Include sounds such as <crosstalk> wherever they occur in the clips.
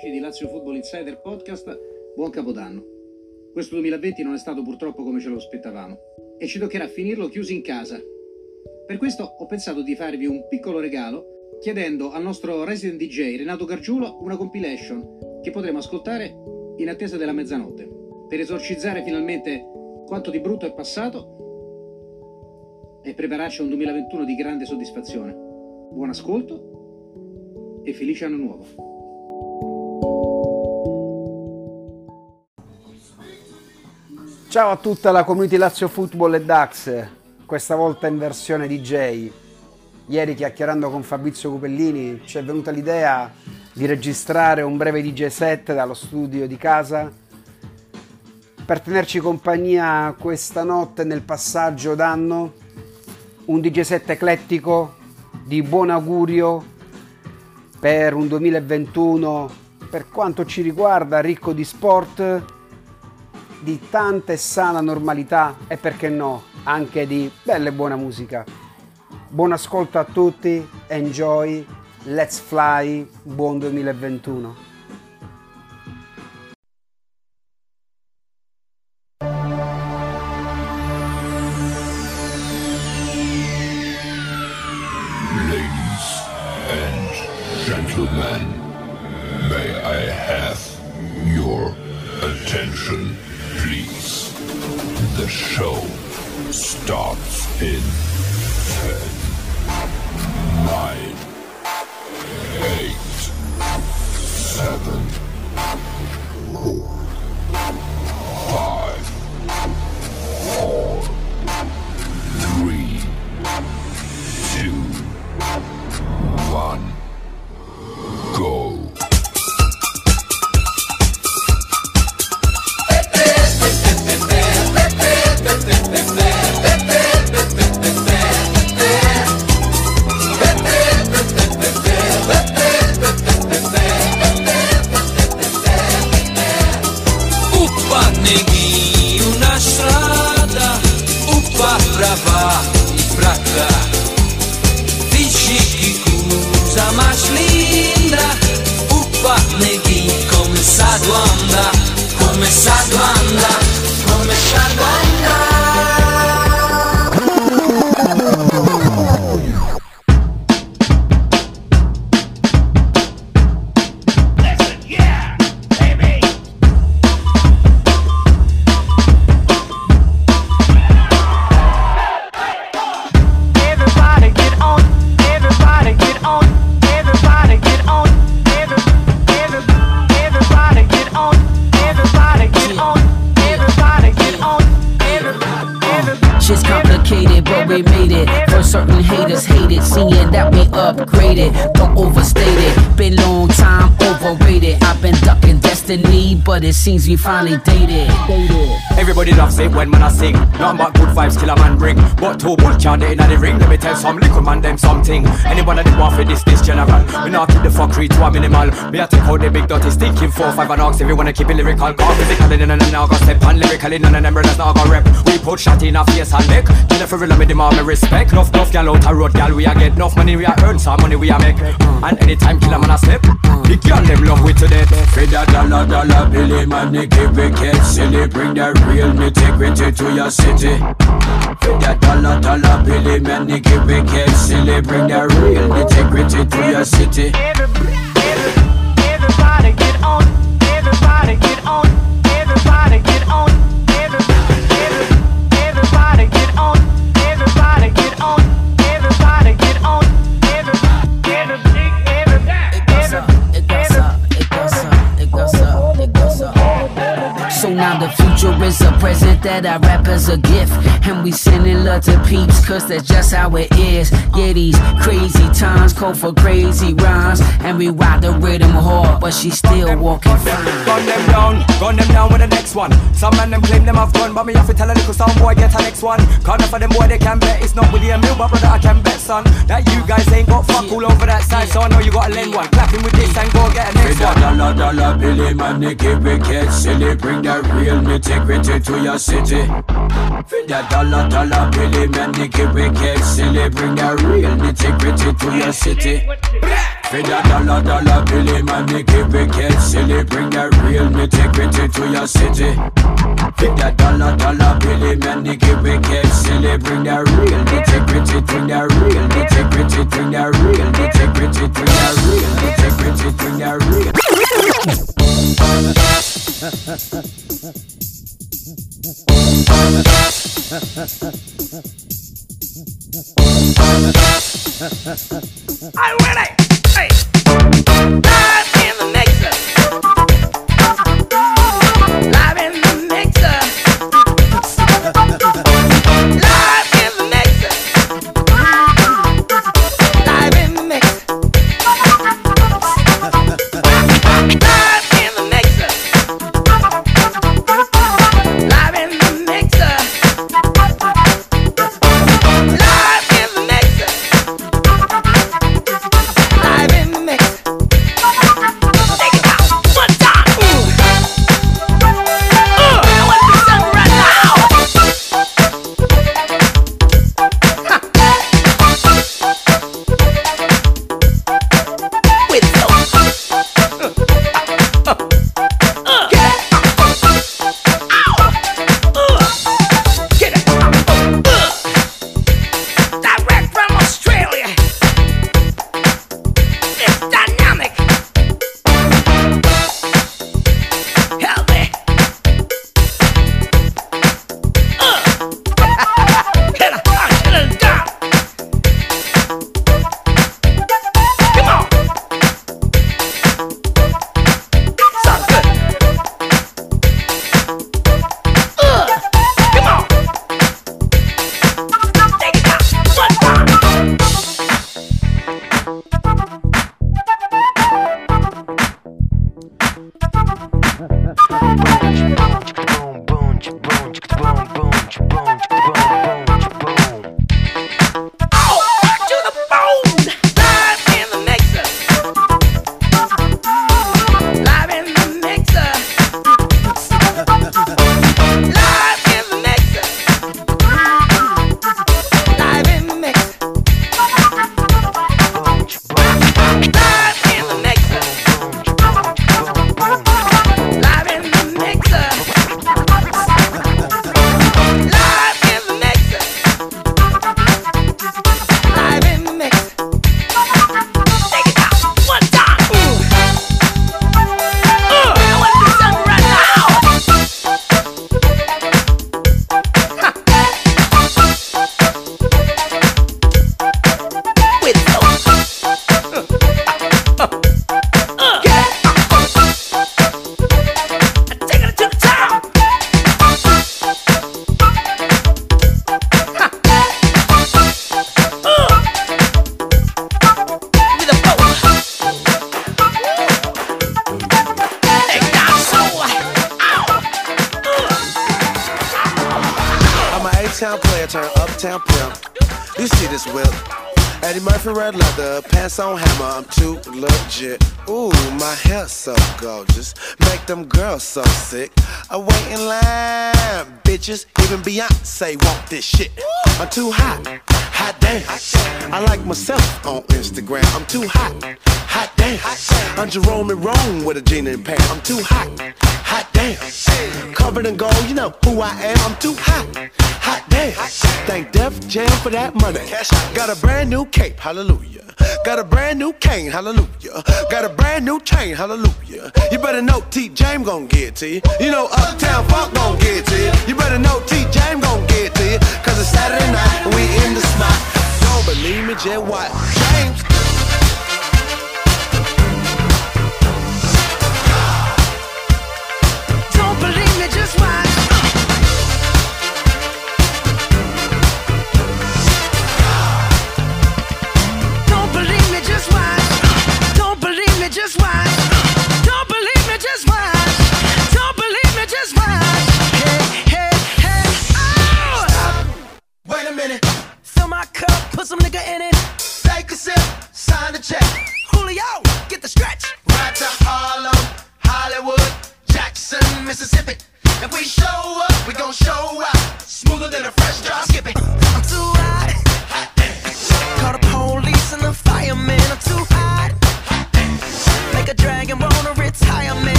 amici di Lazio Football Insider Podcast, buon Capodanno. Questo 2020 non è stato purtroppo come ce lo aspettavamo e ci toccherà finirlo chiusi in casa. Per questo ho pensato di farvi un piccolo regalo chiedendo al nostro resident DJ Renato Gargiulo una compilation che potremo ascoltare in attesa della mezzanotte per esorcizzare finalmente quanto di brutto è passato e prepararci a un 2021 di grande soddisfazione. Buon ascolto e felice anno nuovo! Ciao a tutta la community Lazio Football e Dax, questa volta in versione DJ. Ieri chiacchierando con Fabrizio Cupellini ci è venuta l'idea di registrare un breve DJ set dallo studio di casa per tenerci compagnia questa notte nel passaggio d'anno, un DJ set eclettico di buon augurio per un 2021 per quanto ci riguarda ricco di sport di tanta e sana normalità e perché no, anche di bella e buona musica. Buon ascolto a tutti, enjoy, let's fly, buon 2021. But we made it seems we finally dated. Everybody loves it when man I sing. Nothing but good vibes kill a man bring. But two bull can't in the ring. Let me tell some little man them something. Anybody that want for this, this general. We not keep the fuckery to a minimal. Me I take out the big dirty stinking four, five and ox. If you wanna keep it lyrical, call physically, no, no, no, go step on lyrically, none of them brothers now go rep. We put shot in a face and neck. For real, me demand me respect. Enough, enough, gal out a road, gal we a get enough money, we a earn some money, we a make. And anytime kill a man a step, the girl them love we to death. For that dollar, dollar, billy man, they keep it get silly. Bring that real nitty-gritty to your city. For that dollar, dollar, billy man, they keep it get silly. Bring that real nitty-gritty to your city. Everybody get on, everybody get on, everybody get on, everybody get on, everybody get on, that as a gift. And we sending love to peeps, cause that's just how it is. Yeah, these crazy times call for crazy rhymes. And we ride the rhythm hard, but she still walking fine. Gun them down, gun them down with the next one. Some man them claim them have gun, but me have to tell a little sound boy get a next one. Cause for them boy they can bet it's not William Mill, but brother I can bet son that you guys ain't got fuck all over that side. So I know you gotta lend one. Clapping with this and go get a next With that one. dollar, dollar, billy man, they keep it get silly. Bring that real nitty-gritty to your city. For that dollar, dollar, billy man, it get silly. Bring that real nitty-gritty to your city. For that dollar, dollar billy, man, it wicked silly. Bring that real nitty gritty to your city. For that dollar, dollar billy, man, it wicked silly. Bring that real nitty gritty, bring that real nitty gritty, bring that real nitty gritty, bring that real nitty gritty, bring that real. I'm ready. Hey. Eddie Murphy red leather, pants on hammer, I'm too legit. Ooh, my hair so gorgeous, make them girls so sick. I wait in line, bitches, even Beyonce want this shit. I'm too hot, hot damn. I like myself on Instagram, I'm too hot, hot damn. I'm Jerome and Rome with a jean and pants, I'm too hot, hot damn. Covered in gold, you know who I am, I'm too hot, hot damn. Thank Def Jam for that money. Got a brand new cape, hallelujah. Got a brand new cane, hallelujah. Got a brand new chain, hallelujah. You better know T. James gon' get to you. You know Uptown Funk gon' get to you. You better know T. James gon' get to you. Cause it's Saturday night and we in the spot. Don't believe me, just watch. James.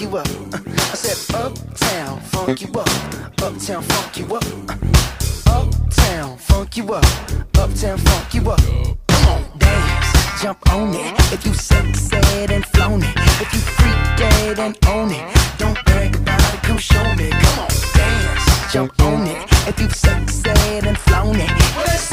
you up. I said uptown, funk you up. Uptown, funk you up. Uptown, funk you up. Uptown, funk you up. Come on, dance, jump on it. If you suck, and flown it. If you freak dead and own it. Don't brag about it, come show me. Come on, dance, jump on it. If you suck, and flown it.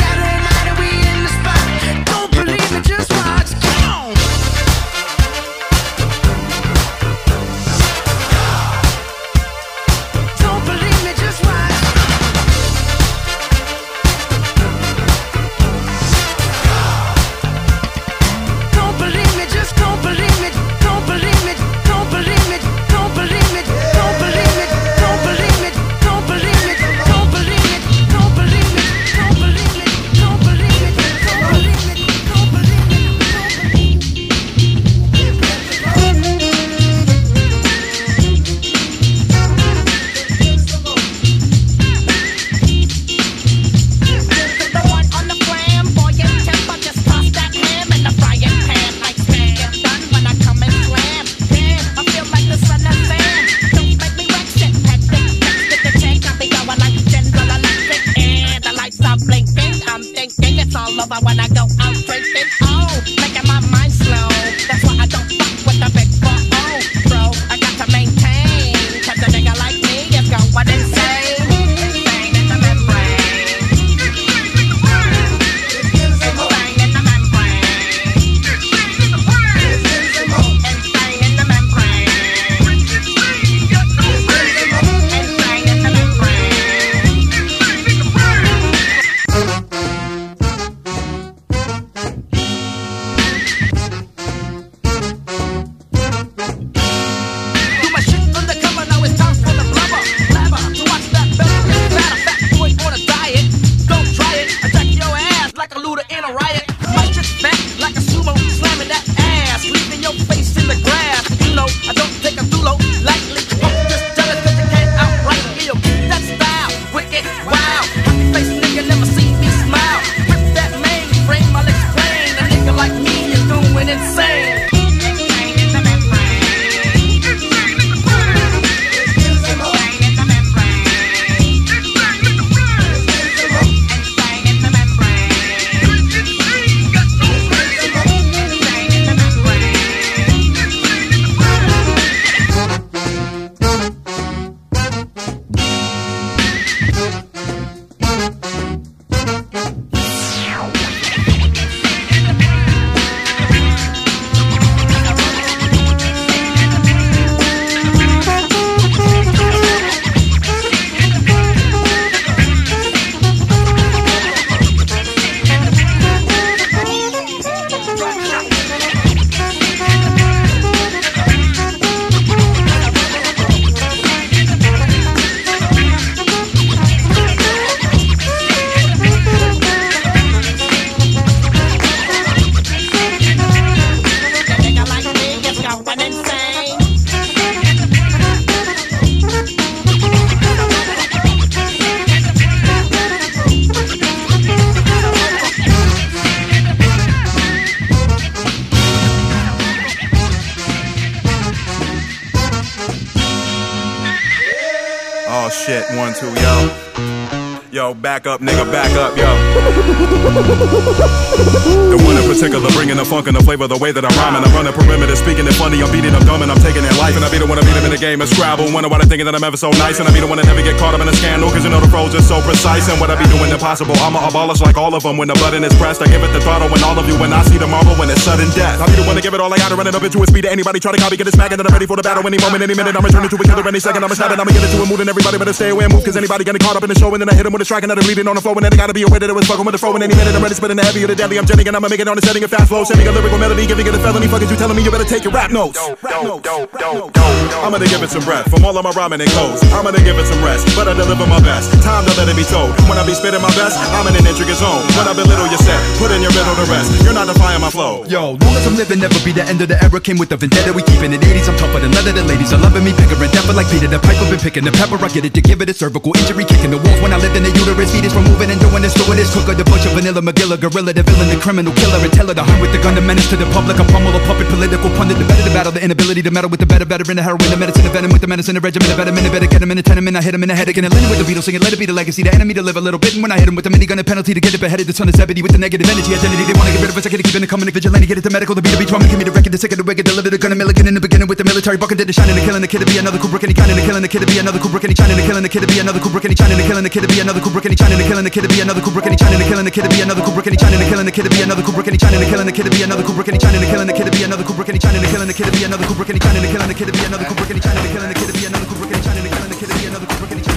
Shit, one, two, yo. Yo, back up, nigga, back up, yo. The one in particular, bringing the funk and the flavor, the way that I'm rhyming. I'm running perimeter, speaking it funny. I'm beating them dumb and I'm taking their life. And I be the one to beat them in the game of Scrabble. Wonder why they thinking that I'm ever so nice. And I be the one to never get caught up in a scandal. Cause you know the pros are so precise. And what I be doing impossible. I'ma abolish like all of them. When the button is pressed, I give it the throttle. When all of you, when I see the marble, when it's sudden death. I be the one to give it all I got to run it up into a speed to anybody. Try to copy, get it smacking. Then I'm ready for the battle any moment, any minute. I'ma turn into a killer any second. I'ma snap it, I'ma get it to a mood and everybody better stay away and move. Cause anybody getting caught up in the show. And then I hit him with a strike and then I'm on the floor. And then I gotta be aware that it was fucking with the flow. And any minute I'm ready, spitting the heavy or the deadly. I'm jetting and I'ma make it on the setting a fast flow. Sending a lyrical melody, giving it a felony. Fuck is you telling me you better take your rap notes? Rap notes. I'm gonna give it some breath from all of my rhyming and codes. I'm gonna give it some rest, but I deliver my best. Time to let it be told. When I be spitting my best, I'm in an intricate zone. When I belittle your set, put in your middle to rest. You're not defying my flow. Yo, long as I'm living, never be the end of the era. Came with the vendetta, we keeping it 80s. I'm tougher than leather, the ladies are loving me. Bigger and deeper like Peter, the pipe I've been picking the pepper. I get it to give it a cervical injury, kicking the walls when I lived in the uterus. Fetus from moving and doing this, this. Cooker, the butcher, vanilla, Magilla, gorilla, the villain, the criminal killer, and teller, the hunt with the gun, the menace to the public. I pummel a puppet, political pundit, the better the battle, the inability to meddle with the better, better in the heroin, the medicine, the venom with the medicine, the regimen, the better minute, better get him in a tenement. I hit him in the head again, and Lennon with the Beatles singing, let it be the legacy, the enemy to live a little bit. And when I hit him with the minigun, a penalty to get it beheaded, the son of Zebedee with the negative energy, identity. They wanna get rid of us, I gotta keep it coming, vigilante, get it to medical, the beat to be trauma, give me the record, the sick of the wicked, deliver the gun, a milligan in the beginning with the military bucket, did the shining, the killing, the kid to be another Kubrick, and he trying to be another Kubrick, and he shining, the killing, the kid to be another Kubrick, and he trying to killing, the kid to be another Kubrick, and he trying to killing, the kid to be another Kubrick, and he trying to killing, the kid to be another Kubrick, and he trying to killing, the kid to be another Kubrick, and he trying to killing, the kid to be another Kubrick, and he trying to killing, the kid to be another Kubrick, and he trying to killing, the kid to be another Kubrick, and he trying to killing, the kid to be another Kubrick, and he trying to killing, the kid to be another Kubrick, and he trying to killing, the kid to be another Kubrick, and he trying to killing, the kid to be another Kubrick, and he trying to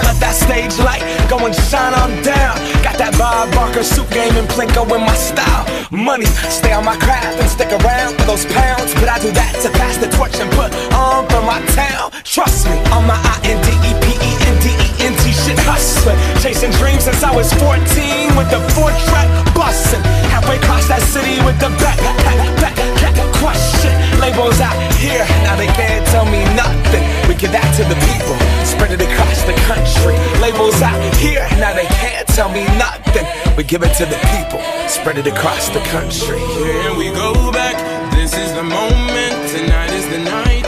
Let that stage light go and shine on down. Got that Bob Barker suit game and Plinko in my style. Money, stay on my craft and stick around for those pounds. But I do that to pass the torch and put on for my town. Trust me, on my I N D E P E N D E N T shit hustling. Chasing dreams since I was 14 with the four track busting. Halfway across that city with the back, back, back, back, question. Labels out here, now they can't tell me nothing. We give that to the people, spread it across the country. Labels out here, now they can't tell me nothing. We give it to the people, spread it across the country. Here we go back. This is the moment. Tonight is the night.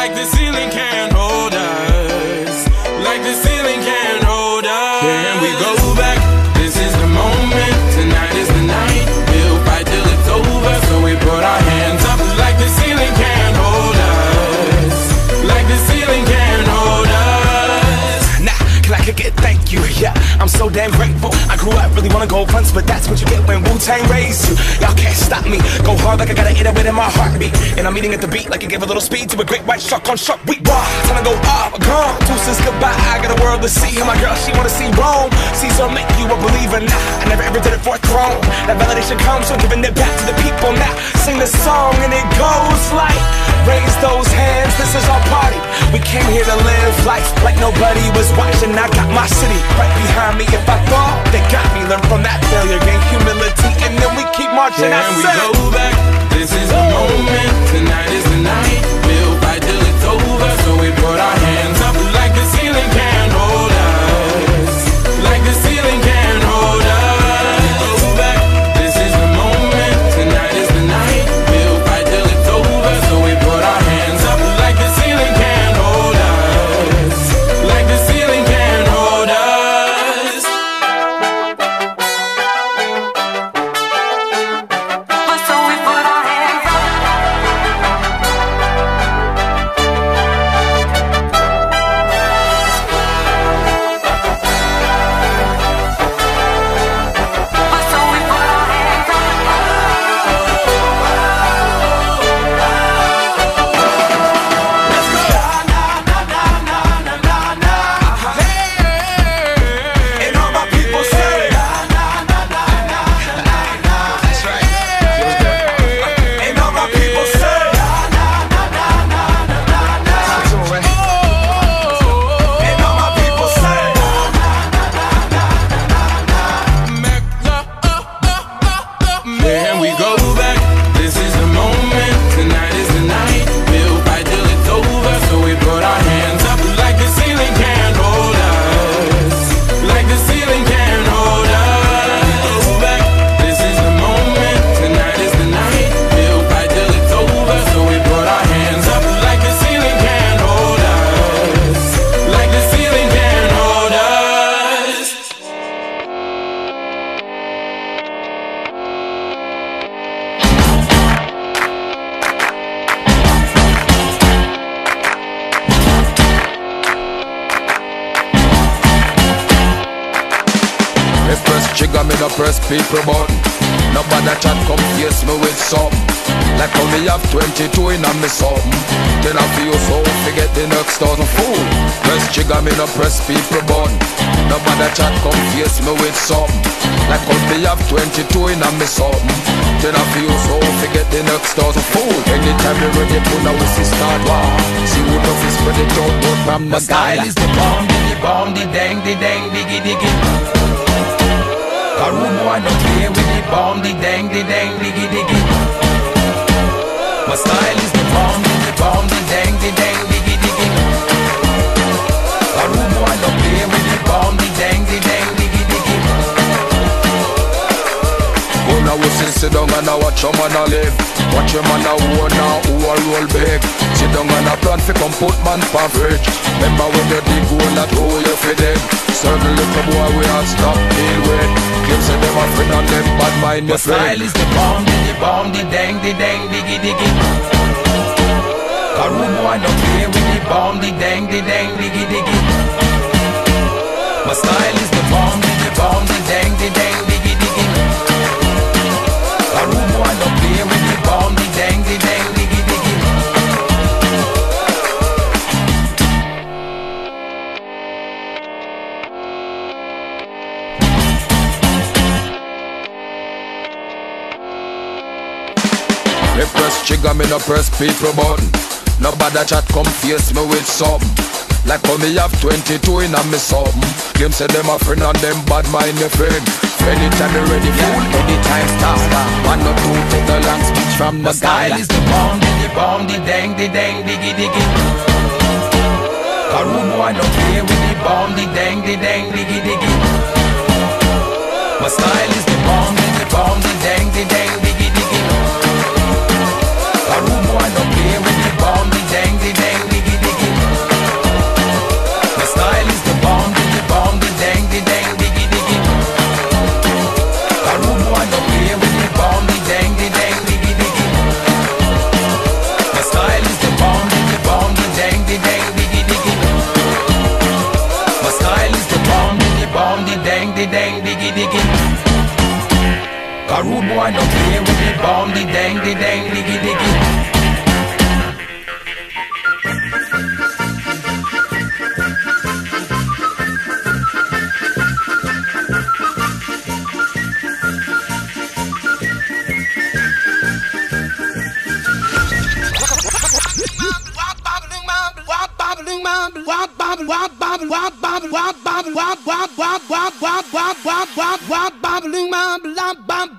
Like the ceiling can't so damn grateful. I grew up really wanna go fronts, but that's what you get when Wu Tang raised you. Y'all can't stop me. Go hard like I gotta hit it within my heartbeat. And I'm eating at the beat like it gave a little speed to a great white shark on shark. We raw. Time to go up, gone. Deuces goodbye. I got a world to see. And my girl, she wanna see Rome. Caesar make you a believer. Nah, I never ever did it for a throne. That validation comes from giving it back to the people. Now sing the song and it goes like. Raise those hands, this is our party. We came here to live life like nobody was watching. I got my city right behind me. If I fall, they got me. Learn from that failure, gain humility, and then we keep marching. I Can we go back? This is the moment. Tonight is the night. We'll fight till it's over. So we put our people button. Nobody chat come face me with something. Like me have 22 in a me something. Then I feel so forget the next thousand fool. Press trigger me no press people button. Nobody chat come face me with something. Like me have 22 in a me something. Then I feel so forget the next thousand fool. Anytime you ready, pull a whistle start war. See who the fist spread it out, but from My the style is the bomb, the bomb, the dang, the dang, diggy, diggy. A rude boy don't play with the bomb, the dang, the dang, diggy, diggy. My style is the bomb, the bomb, the dang, the dang, diggy, diggy. A rude boy don't play with the bomb, the dang, the dang, now we sit, sit down and I watch your man a live Watch your man a own now who a roll big Sit down and a plan fi come put man for Remember when you dig hole that hole you fi dig Certain little boy we a stop deal with Claim say them a friend and them bad mind My your style is the bomb, the bomb, the dang, the dang, diggy, diggy. Rude boy don't play with the bomb, the dang, the dang, diggy, diggy. My style is the bomb, the bomb, the dang, the dang. A rude boy don't play with the bomb, the dang, the dang, diggy, diggy. Me press trigger, me no press people button Nobody chat come face me with something Like how me have 22 in a me something Claim say them a friend and them bad mind me friend Anytime me ready fool, anytime start Man no two take the long speech from My the style sky is the bomb, the bomb, the dang, the dang, diggy, diggy. Rude boy don't play with the bomb, the dang, the dang, diggy, diggy. My style is the bomb, the bomb, the dang, the dang, diggy. we begin. Karude boy no play with the bomb, the dang, the dang, diggy diggy. Wop, bobble, wop, bobble, wop, bobble, wop, bobble, wop, bobble, wop, wop, wop, wop, wop, bob, loom, bob, lob, bob,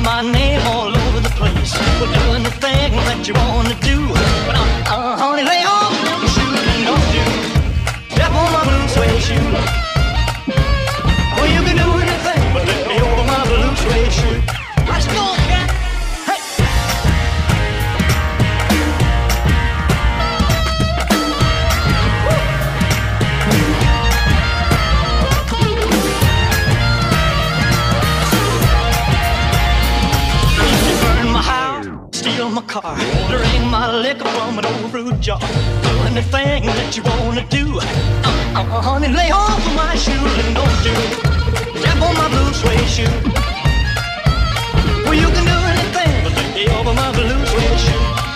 My name all over the place. Well, do anything that you wanna do. But uh, an old fruit jar. Do anything that you wanna do. Uh, uh, honey, lay off of my shoes and don't you step on my blue suede shoe. Well, you can do anything but take me over my blue suede shoe.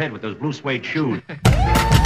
Head with those blue suede shoes. <laughs>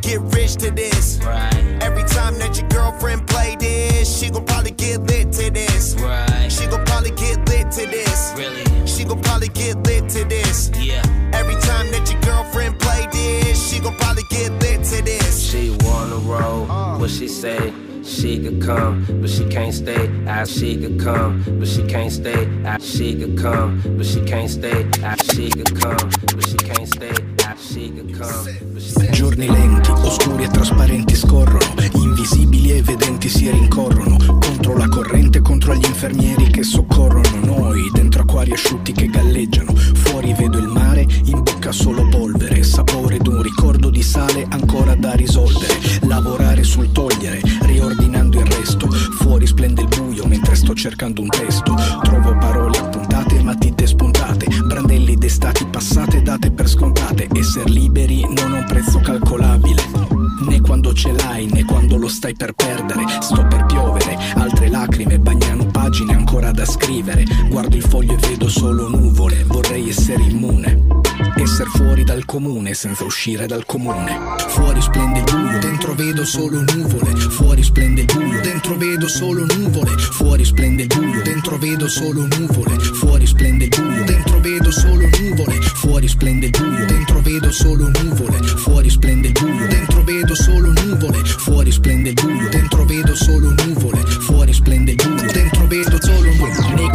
get rich to this. Right. Every time that your girlfriend play this, she gon' probably get lit to this. Right. She gon' probably get lit to this. Really? She gon' probably get lit to this. Yeah. Every time that your girlfriend play this, she gon' probably get lit to this. She wanna roll, what she say? She could come, but she can't stay. As she could come, but she can't stay. As she could come, but she can't stay. As she could come, but she can't stay. Giorni lenti, oscuri e trasparenti scorrono, invisibili e evidenti si rincorrono, contro la corrente, contro gli infermieri che soccorrono. Noi, dentro acquari asciutti che galleggiano, fuori vedo il mare, in bocca solo polvere, sapore d'un ricordo di sale ancora da risolvere, lavorare sul togliere, riordinando il resto, fuori splende il buio mentre sto cercando un testo, trovo parole matite spuntate, brandelli d'estati passate date per scontate, esser liberi non ha un prezzo calcolabile, né quando ce l'hai né quando lo stai per perdere, sto per piovere, altre lacrime bagnano pagine ancora da scrivere, guardo il foglio e vedo solo nuvole, vorrei essere immobile comune senza uscire dal comune. Fuori splende il buio, dentro vedo solo nuvole. Fuori splende il buio, dentro vedo solo nuvole. Fuori splende il buio, dentro vedo solo nuvole. Fuori splende il buio, dentro vedo solo nuvole. Fuori splende il buio, dentro vedo solo nuvole. Fuori splende il buio, dentro vedo solo nuvole. Fuori splende il buio, dentro vedo solo nuvole. Fuori splende il buio, dentro vedo solo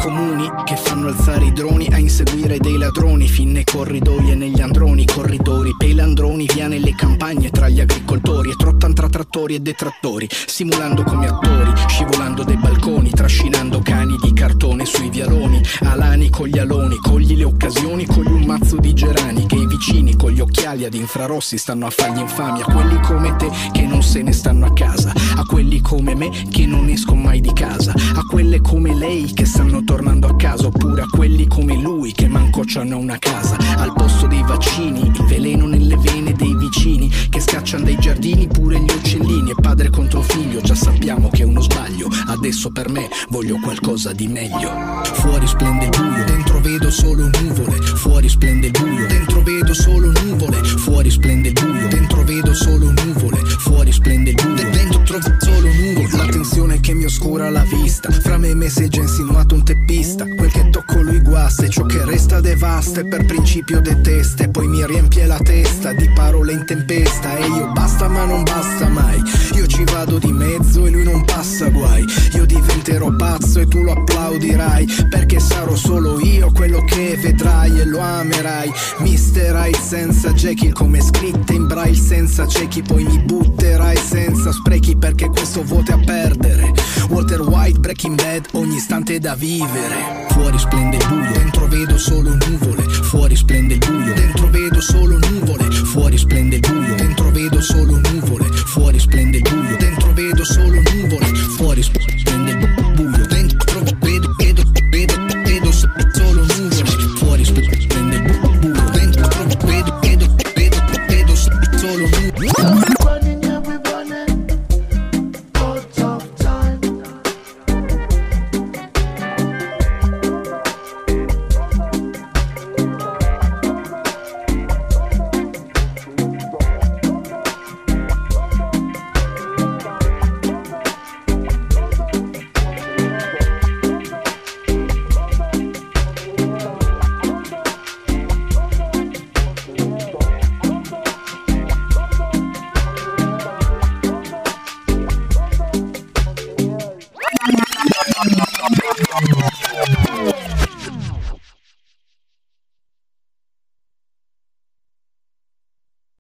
comuni che fanno alzare i droni a inseguire dei ladroni fin nei corridoi e negli androni, corridori, pelandroni, via nelle campagne tra gli agricoltori e trottan tra trattori e detrattori, simulando come attori, scivolando dai balconi, trascinando cani di cartone sui vialoni, alani con gli aloni, cogli le occasioni, cogli un mazzo di gerani che i vicini con gli occhiali ad infrarossi stanno a fargli infamia, a quelli come te che non se ne stanno a casa, a quelli come me che non escono mai di casa, a quelle come lei che stanno tornando a casa, oppure a quelli come lui che manco c'hanno una casa, al posto dei vaccini, il veleno nelle vene dei vicini che scacciano dai giardini pure gli uccellini. E padre contro figlio, già sappiamo che è uno sbaglio, adesso per me voglio qualcosa di meglio. Fuori splende il buio, dentro vedo solo nuvole, fuori splende il buio, dentro vedo solo nuvole, fuori splende il buio, dentro vedo solo nuvole, fuori splende il buio, dentro trovo solo nuvole, la tensione che mi oscura la vista, fra me e me si è già insinuato un teppista, quel che tocco lui guasta e ciò che resta devasta e per principio detesta e poi mi riempie la testa di parole in tempesta e io basta ma non basta mai, io ci vado di mezzo e lui non passa guai, io diventerò pazzo e tu lo applaudirai perché sarò solo io quello che vedrai e lo amerai. Hyde senza Jekyll come scritte in braille senza ciechi poi mi butterai senza sprechi perché questo vuote a perdere, Walter White Breaking Bad ogni istante da vivere, fuori splende il buio, dentro vedo solo nuvole